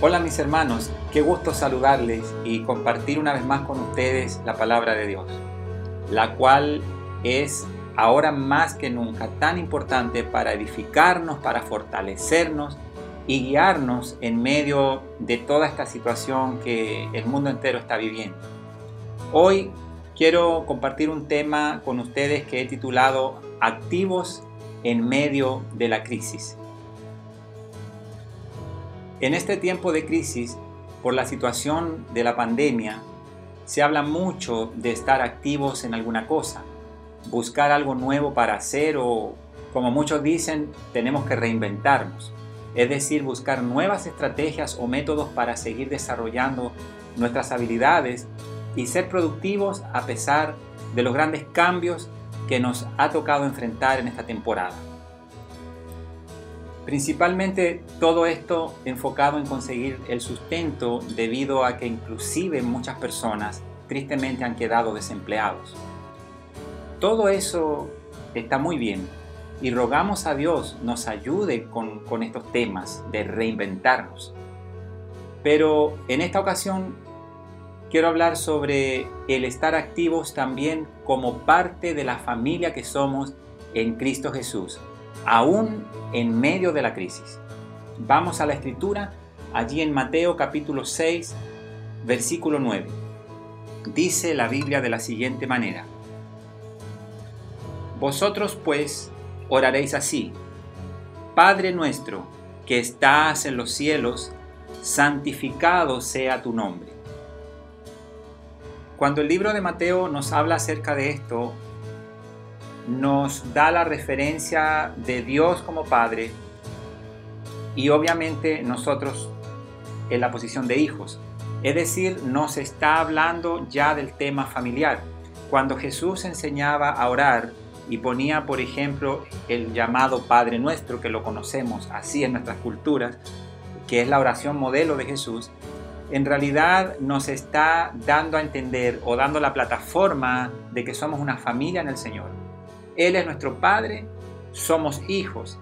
Hola mis hermanos, qué gusto saludarles y compartir una vez más con ustedes la palabra de Dios, la cual es ahora más que nunca tan importante para edificarnos, para fortalecernos y guiarnos en medio de toda esta situación que el mundo entero está viviendo. Hoy quiero compartir un tema con ustedes que he titulado Activos en medio de la crisis. En este tiempo de crisis, por la situación de la pandemia, se habla mucho de estar activos en alguna cosa, buscar algo nuevo para hacer o, como muchos dicen, tenemos que reinventarnos. Es decir, buscar nuevas estrategias o métodos para seguir desarrollando nuestras habilidades y ser productivos a pesar de los grandes cambios que nos ha tocado enfrentar en esta temporada. Principalmente todo esto enfocado en conseguir el sustento debido a que inclusive muchas personas tristemente han quedado desempleados. Todo eso está muy bien y rogamos a Dios nos ayude con, con estos temas de reinventarnos. Pero en esta ocasión quiero hablar sobre el estar activos también como parte de la familia que somos en Cristo Jesús aún en medio de la crisis. Vamos a la escritura, allí en Mateo capítulo 6, versículo 9. Dice la Biblia de la siguiente manera. Vosotros pues oraréis así, Padre nuestro que estás en los cielos, santificado sea tu nombre. Cuando el libro de Mateo nos habla acerca de esto, nos da la referencia de Dios como Padre y obviamente nosotros en la posición de hijos. Es decir, nos está hablando ya del tema familiar. Cuando Jesús enseñaba a orar y ponía, por ejemplo, el llamado Padre Nuestro, que lo conocemos así en nuestras culturas, que es la oración modelo de Jesús, en realidad nos está dando a entender o dando la plataforma de que somos una familia en el Señor él es nuestro Padre, somos hijos.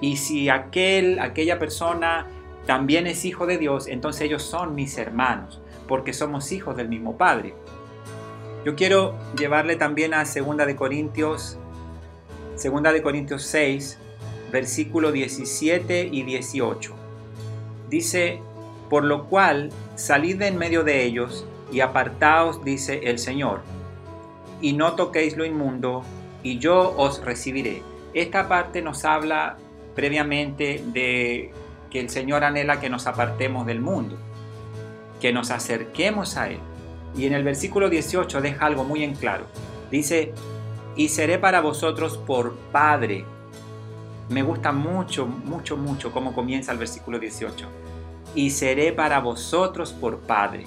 Y si aquel, aquella persona también es hijo de Dios, entonces ellos son mis hermanos, porque somos hijos del mismo Padre. Yo quiero llevarle también a 2 de Corintios, 2 de Corintios 6, versículo 17 y 18. Dice, por lo cual salid de en medio de ellos y apartaos, dice el Señor, y no toquéis lo inmundo, y yo os recibiré. Esta parte nos habla previamente de que el Señor anhela que nos apartemos del mundo, que nos acerquemos a Él. Y en el versículo 18 deja algo muy en claro. Dice, y seré para vosotros por Padre. Me gusta mucho, mucho, mucho cómo comienza el versículo 18. Y seré para vosotros por Padre.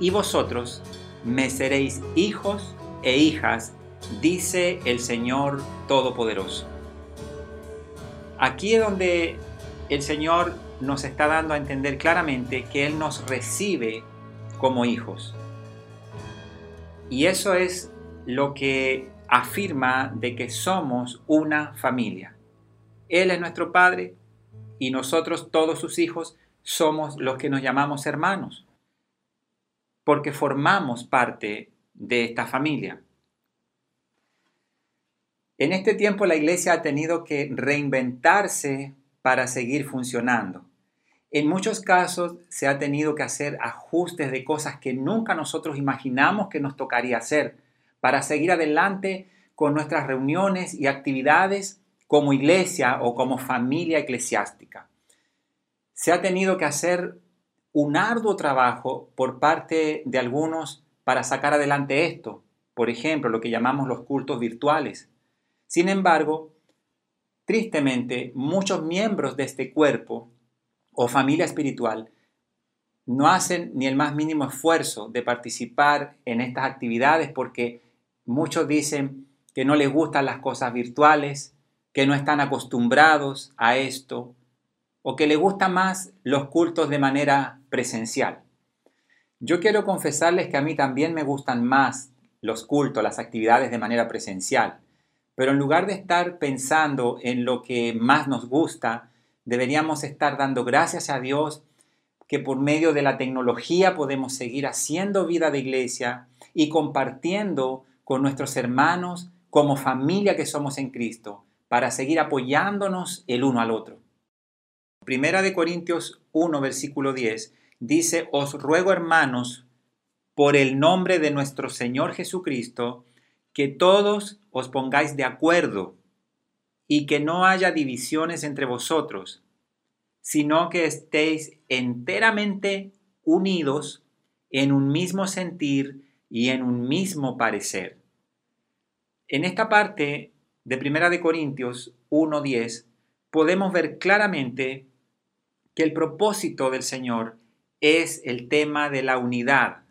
Y vosotros me seréis hijos e hijas dice el Señor Todopoderoso. Aquí es donde el Señor nos está dando a entender claramente que Él nos recibe como hijos. Y eso es lo que afirma de que somos una familia. Él es nuestro Padre y nosotros, todos sus hijos, somos los que nos llamamos hermanos, porque formamos parte de esta familia. En este tiempo la iglesia ha tenido que reinventarse para seguir funcionando. En muchos casos se ha tenido que hacer ajustes de cosas que nunca nosotros imaginamos que nos tocaría hacer para seguir adelante con nuestras reuniones y actividades como iglesia o como familia eclesiástica. Se ha tenido que hacer un arduo trabajo por parte de algunos para sacar adelante esto. Por ejemplo, lo que llamamos los cultos virtuales sin embargo, tristemente, muchos miembros de este cuerpo o familia espiritual no hacen ni el más mínimo esfuerzo de participar en estas actividades porque muchos dicen que no les gustan las cosas virtuales, que no están acostumbrados a esto o que les gustan más los cultos de manera presencial. Yo quiero confesarles que a mí también me gustan más los cultos, las actividades de manera presencial. Pero en lugar de estar pensando en lo que más nos gusta, Deberíamos estar dando gracias a Dios que por medio de la tecnología podemos seguir haciendo vida de iglesia y compartiendo con nuestros hermanos como familia que somos en Cristo para seguir apoyándonos el uno al otro. Primera de Corintios 1, versículo 10 dice, os ruego hermanos, por el nombre de nuestro Señor Jesucristo, que todos os pongáis de acuerdo y que no haya divisiones entre vosotros, sino que estéis enteramente unidos en un mismo sentir y en un mismo parecer. En esta parte de Primera de Corintios 1:10 podemos ver claramente que el propósito del Señor es el tema de la unidad.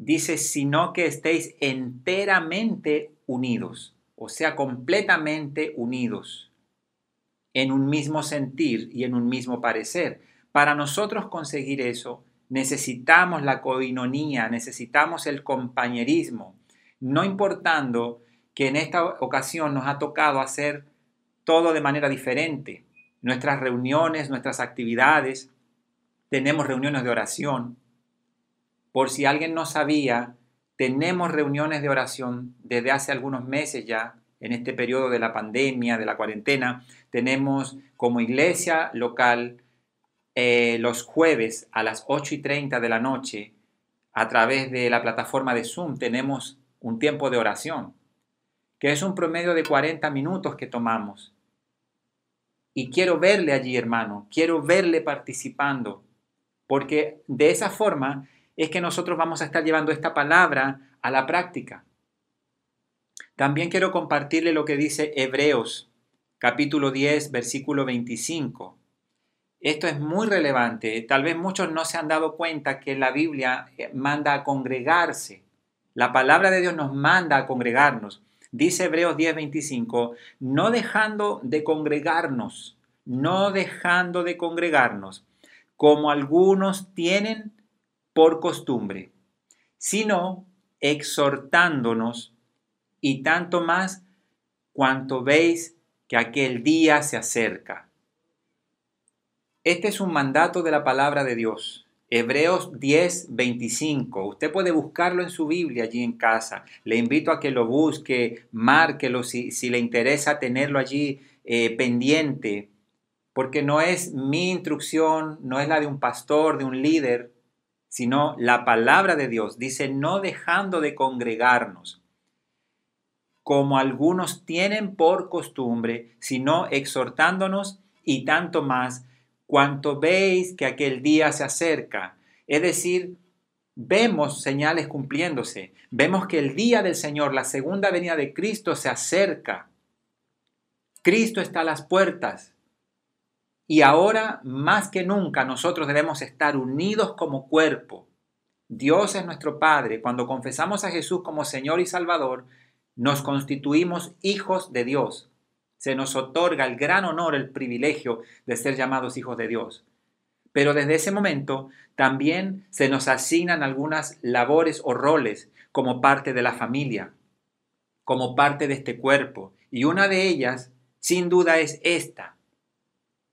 Dice, sino que estéis enteramente unidos, o sea, completamente unidos, en un mismo sentir y en un mismo parecer. Para nosotros conseguir eso, necesitamos la coinonía, necesitamos el compañerismo, no importando que en esta ocasión nos ha tocado hacer todo de manera diferente nuestras reuniones, nuestras actividades. Tenemos reuniones de oración. Por si alguien no sabía, tenemos reuniones de oración desde hace algunos meses ya, en este periodo de la pandemia, de la cuarentena. Tenemos como iglesia local eh, los jueves a las 8 y 30 de la noche, a través de la plataforma de Zoom, tenemos un tiempo de oración, que es un promedio de 40 minutos que tomamos y quiero verle allí, hermano, quiero verle participando, porque de esa forma es que nosotros vamos a estar llevando esta palabra a la práctica. También quiero compartirle lo que dice Hebreos, capítulo 10, versículo 25. Esto es muy relevante. Tal vez muchos no se han dado cuenta que la Biblia eh, manda a congregarse. La palabra de Dios nos manda a congregarnos. Dice Hebreos 10:25, no dejando de congregarnos, no dejando de congregarnos, como algunos tienen por costumbre, sino exhortándonos y tanto más cuanto veis que aquel día se acerca. Este es un mandato de la palabra de Dios. Hebreos 10, 25. Usted puede buscarlo en su Biblia allí en casa. Le invito a que lo busque, márquelo si, si le interesa tenerlo allí eh, pendiente, porque no es mi instrucción, no es la de un pastor, de un líder, sino la palabra de Dios. Dice, no dejando de congregarnos, como algunos tienen por costumbre, sino exhortándonos y tanto más cuanto veis que aquel día se acerca. Es decir, vemos señales cumpliéndose, vemos que el día del Señor, la segunda venida de Cristo se acerca. Cristo está a las puertas. Y ahora, más que nunca, nosotros debemos estar unidos como cuerpo. Dios es nuestro Padre. Cuando confesamos a Jesús como Señor y Salvador, nos constituimos hijos de Dios se nos otorga el gran honor, el privilegio de ser llamados hijos de Dios. Pero desde ese momento también se nos asignan algunas labores o roles como parte de la familia, como parte de este cuerpo. Y una de ellas, sin duda, es esta.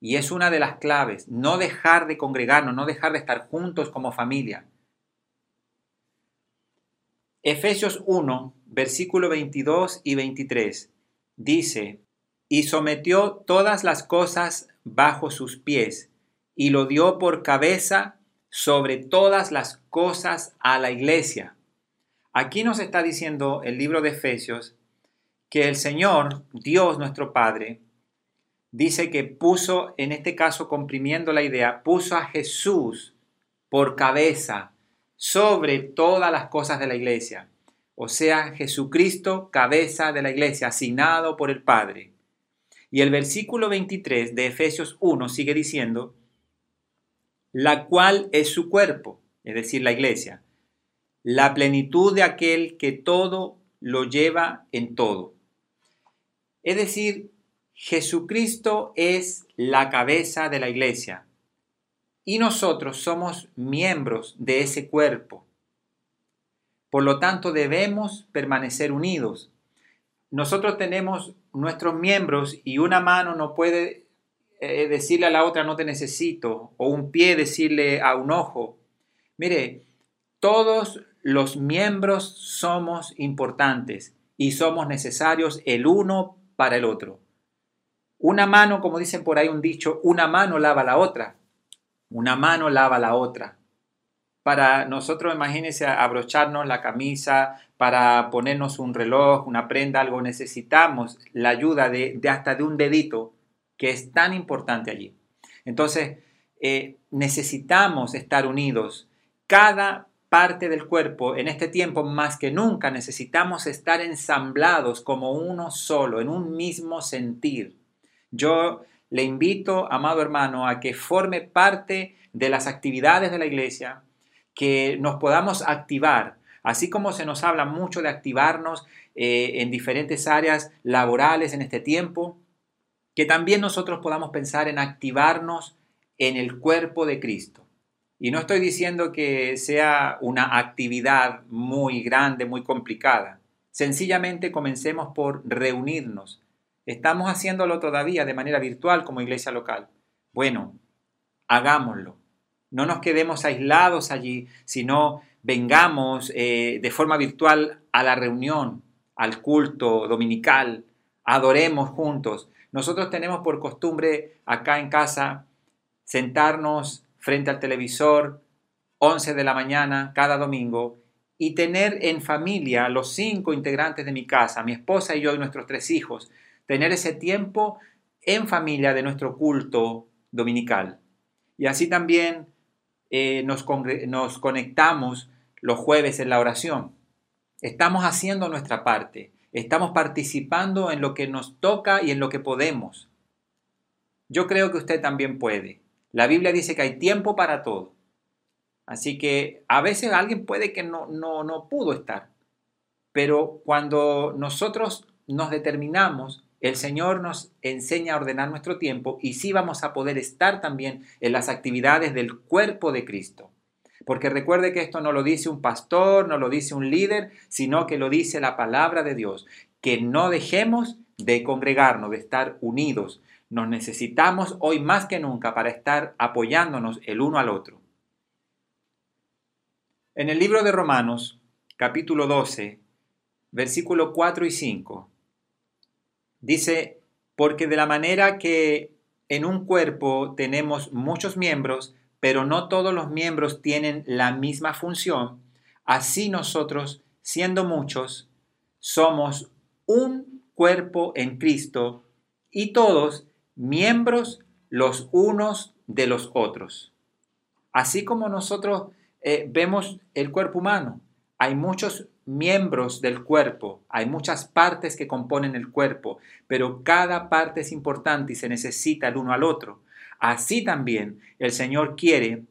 Y es una de las claves, no dejar de congregarnos, no dejar de estar juntos como familia. Efesios 1, versículo 22 y 23 dice, y sometió todas las cosas bajo sus pies, y lo dio por cabeza sobre todas las cosas a la iglesia. Aquí nos está diciendo el libro de Efesios que el Señor, Dios nuestro Padre, dice que puso, en este caso comprimiendo la idea, puso a Jesús por cabeza sobre todas las cosas de la iglesia. O sea, Jesucristo, cabeza de la iglesia, asignado por el Padre. Y el versículo 23 de Efesios 1 sigue diciendo, la cual es su cuerpo, es decir, la iglesia, la plenitud de aquel que todo lo lleva en todo. Es decir, Jesucristo es la cabeza de la iglesia y nosotros somos miembros de ese cuerpo. Por lo tanto, debemos permanecer unidos. Nosotros tenemos nuestros miembros y una mano no puede eh, decirle a la otra no te necesito, o un pie decirle a un ojo. Mire, todos los miembros somos importantes y somos necesarios el uno para el otro. Una mano, como dicen por ahí un dicho, una mano lava la otra. Una mano lava la otra. Para nosotros, imagínense, abrocharnos la camisa, para ponernos un reloj, una prenda, algo, necesitamos la ayuda de, hasta de un dedito, que es tan importante allí. Entonces, eh, necesitamos estar unidos. Cada parte del cuerpo en este tiempo más que nunca necesitamos estar ensamblados como uno solo, en un mismo sentir. Yo le invito, amado hermano, a que forme parte de las actividades de la iglesia, que nos podamos activar, así como se nos habla mucho de activarnos eh, en diferentes áreas laborales en este tiempo, que también nosotros podamos pensar en activarnos en el cuerpo de Cristo. Y no estoy diciendo que sea una actividad muy grande, muy complicada. Sencillamente comencemos por reunirnos. Estamos haciéndolo todavía de manera virtual como iglesia local. Bueno, hagámoslo. No nos quedemos aislados allí, sino vengamos eh, de forma virtual a la reunión, al culto dominical, adoremos juntos. Nosotros tenemos por costumbre acá en casa sentarnos frente al televisor, 11 de la mañana cada domingo, y tener en familia los cinco integrantes de mi casa, mi esposa y yo y nuestros tres hijos, tener ese tiempo en familia de nuestro culto dominical. Y así también eh, nos, nos conectamos los jueves en la oración. Estamos haciendo nuestra parte, estamos participando en lo que nos toca y en lo que podemos. Yo creo que usted también puede. La Biblia dice que hay tiempo para todo. Así que a veces alguien puede que no, no, no pudo estar. Pero cuando nosotros nos determinamos, el Señor nos enseña a ordenar nuestro tiempo y sí vamos a poder estar también en las actividades del cuerpo de Cristo. Porque recuerde que esto no lo dice un pastor, no lo dice un líder, sino que lo dice la palabra de Dios. Que no dejemos de congregarnos, de estar unidos, nos necesitamos hoy más que nunca para estar apoyándonos el uno al otro. En el libro de Romanos, capítulo 12, versículo 4 y 5, dice, porque de la manera que en un cuerpo tenemos muchos miembros, pero no todos los miembros tienen la misma función, así nosotros, siendo muchos, somos un cuerpo en Cristo y todos miembros los unos de los otros. Así como nosotros eh, vemos el cuerpo humano, hay muchos miembros del cuerpo, hay muchas partes que componen el cuerpo, pero cada parte es importante y se necesita el uno al otro. Así también el Señor quiere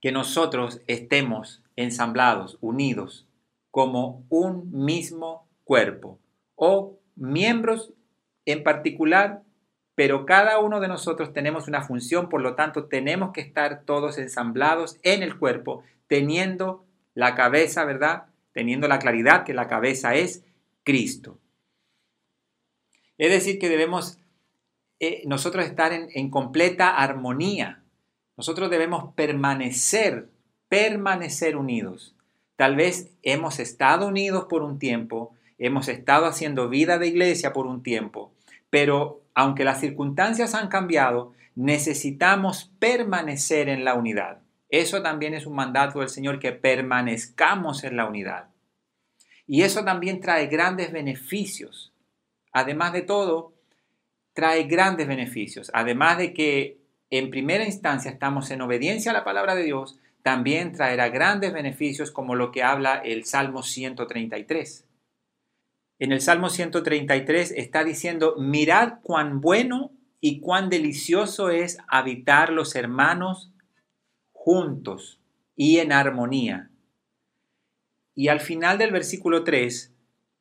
que nosotros estemos ensamblados, unidos, como un mismo cuerpo o miembros en particular pero cada uno de nosotros tenemos una función, por lo tanto tenemos que estar todos ensamblados en el cuerpo, teniendo la cabeza, ¿verdad? Teniendo la claridad que la cabeza es Cristo. Es decir, que debemos eh, nosotros estar en, en completa armonía. Nosotros debemos permanecer, permanecer unidos. Tal vez hemos estado unidos por un tiempo, hemos estado haciendo vida de iglesia por un tiempo, pero aunque las circunstancias han cambiado, necesitamos permanecer en la unidad. Eso también es un mandato del Señor, que permanezcamos en la unidad. Y eso también trae grandes beneficios. Además de todo, trae grandes beneficios. Además de que en primera instancia estamos en obediencia a la palabra de Dios, también traerá grandes beneficios como lo que habla el Salmo 133 en el Salmo 133 está diciendo, mirad cuán bueno y cuán delicioso es habitar los hermanos juntos y en armonía. Y al final del versículo 3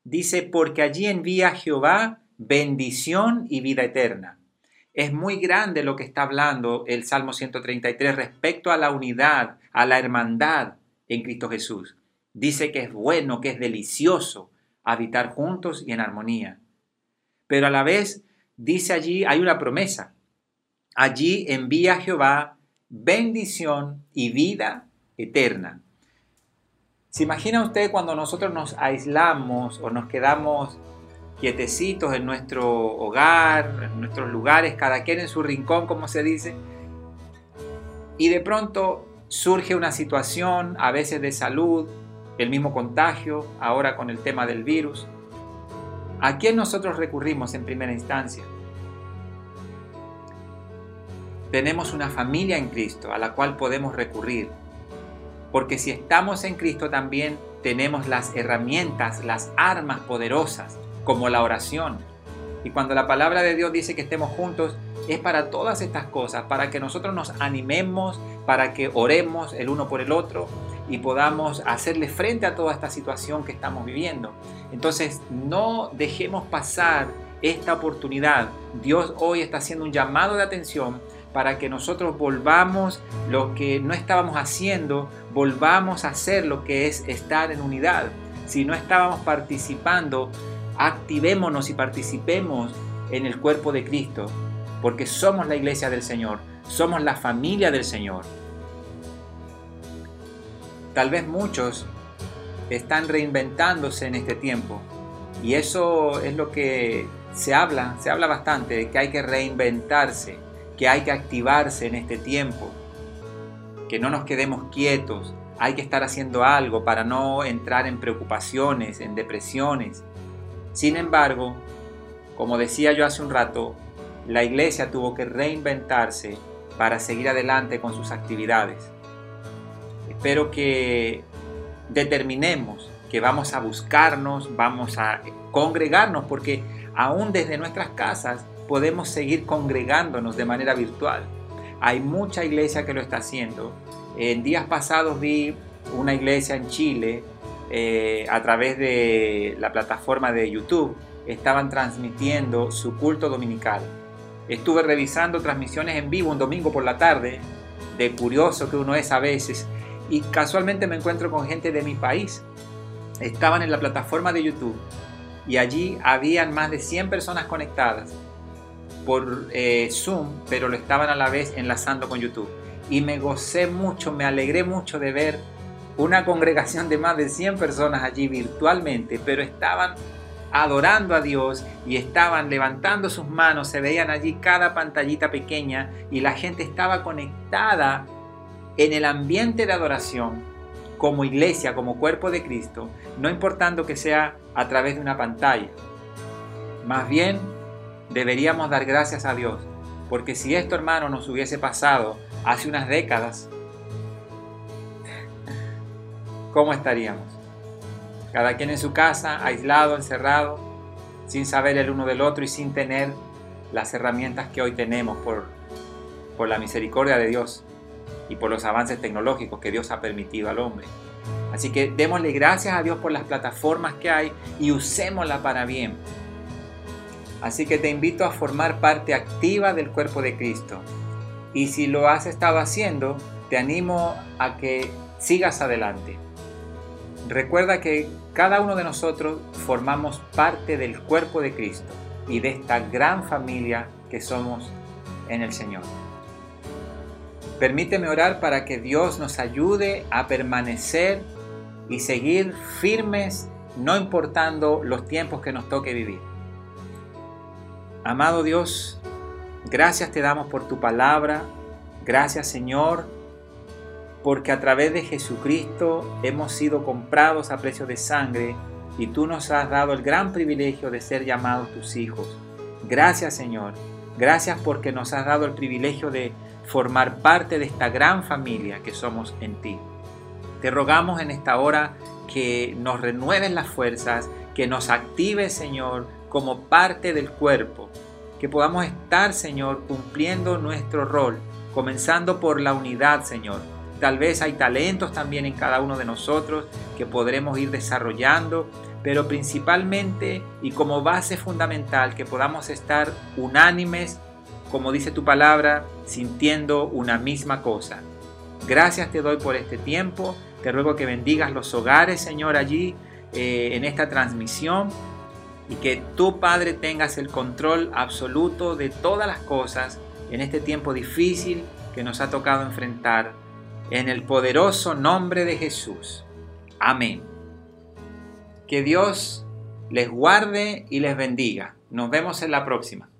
dice, porque allí envía Jehová bendición y vida eterna. Es muy grande lo que está hablando el Salmo 133 respecto a la unidad, a la hermandad en Cristo Jesús. Dice que es bueno, que es delicioso, habitar juntos y en armonía. Pero a la vez dice allí, hay una promesa. Allí envía Jehová bendición y vida eterna. ¿Se imagina usted cuando nosotros nos aislamos o nos quedamos quietecitos en nuestro hogar, en nuestros lugares, cada quien en su rincón, como se dice, y de pronto surge una situación, a veces de salud, el mismo contagio, ahora con el tema del virus. ¿A quién nosotros recurrimos en primera instancia? Tenemos una familia en Cristo a la cual podemos recurrir. Porque si estamos en Cristo también tenemos las herramientas, las armas poderosas, como la oración. Y cuando la palabra de Dios dice que estemos juntos, es para todas estas cosas, para que nosotros nos animemos, para que oremos el uno por el otro y podamos hacerle frente a toda esta situación que estamos viviendo. Entonces, no dejemos pasar esta oportunidad. Dios hoy está haciendo un llamado de atención para que nosotros volvamos lo que no estábamos haciendo, volvamos a hacer lo que es estar en unidad. Si no estábamos participando, activémonos y participemos en el cuerpo de Cristo, porque somos la iglesia del Señor, somos la familia del Señor. Tal vez muchos están reinventándose en este tiempo y eso es lo que se habla, se habla bastante de que hay que reinventarse que hay que activarse en este tiempo, que no nos quedemos quietos, hay que estar haciendo algo para no entrar en preocupaciones, en depresiones. Sin embargo, como decía yo hace un rato, la iglesia tuvo que reinventarse para seguir adelante con sus actividades. Espero que determinemos que vamos a buscarnos, vamos a congregarnos, porque aún desde nuestras casas podemos seguir congregándonos de manera virtual. Hay mucha iglesia que lo está haciendo. En días pasados vi una iglesia en Chile eh, a través de la plataforma de YouTube. Estaban transmitiendo su culto dominical. Estuve revisando transmisiones en vivo un domingo por la tarde, de curioso que uno es a veces, y casualmente me encuentro con gente de mi país. Estaban en la plataforma de YouTube y allí habían más de 100 personas conectadas por eh, Zoom, pero lo estaban a la vez enlazando con YouTube. Y me gocé mucho, me alegré mucho de ver una congregación de más de 100 personas allí virtualmente, pero estaban adorando a Dios y estaban levantando sus manos, se veían allí cada pantallita pequeña y la gente estaba conectada en el ambiente de adoración como iglesia, como cuerpo de Cristo, no importando que sea a través de una pantalla. Más bien deberíamos dar gracias a Dios, porque si esto, hermano, nos hubiese pasado hace unas décadas, ¿cómo estaríamos? Cada quien en su casa, aislado, encerrado, sin saber el uno del otro y sin tener las herramientas que hoy tenemos por, por la misericordia de Dios y por los avances tecnológicos que Dios ha permitido al hombre. Así que démosle gracias a Dios por las plataformas que hay y usémoslas para bien, Así que te invito a formar parte activa del cuerpo de Cristo. Y si lo has estado haciendo, te animo a que sigas adelante. Recuerda que cada uno de nosotros formamos parte del cuerpo de Cristo y de esta gran familia que somos en el Señor. Permíteme orar para que Dios nos ayude a permanecer y seguir firmes, no importando los tiempos que nos toque vivir. Amado Dios, gracias te damos por tu palabra. Gracias Señor, porque a través de Jesucristo hemos sido comprados a precio de sangre y tú nos has dado el gran privilegio de ser llamados tus hijos. Gracias Señor, gracias porque nos has dado el privilegio de formar parte de esta gran familia que somos en ti. Te rogamos en esta hora que nos renueves las fuerzas, que nos actives Señor como parte del cuerpo, que podamos estar, Señor, cumpliendo nuestro rol, comenzando por la unidad, Señor. Tal vez hay talentos también en cada uno de nosotros que podremos ir desarrollando, pero principalmente y como base fundamental que podamos estar unánimes, como dice tu palabra, sintiendo una misma cosa. Gracias te doy por este tiempo, te ruego que bendigas los hogares, Señor, allí eh, en esta transmisión y que tú, Padre, tengas el control absoluto de todas las cosas en este tiempo difícil que nos ha tocado enfrentar, en el poderoso nombre de Jesús. Amén. Que Dios les guarde y les bendiga. Nos vemos en la próxima.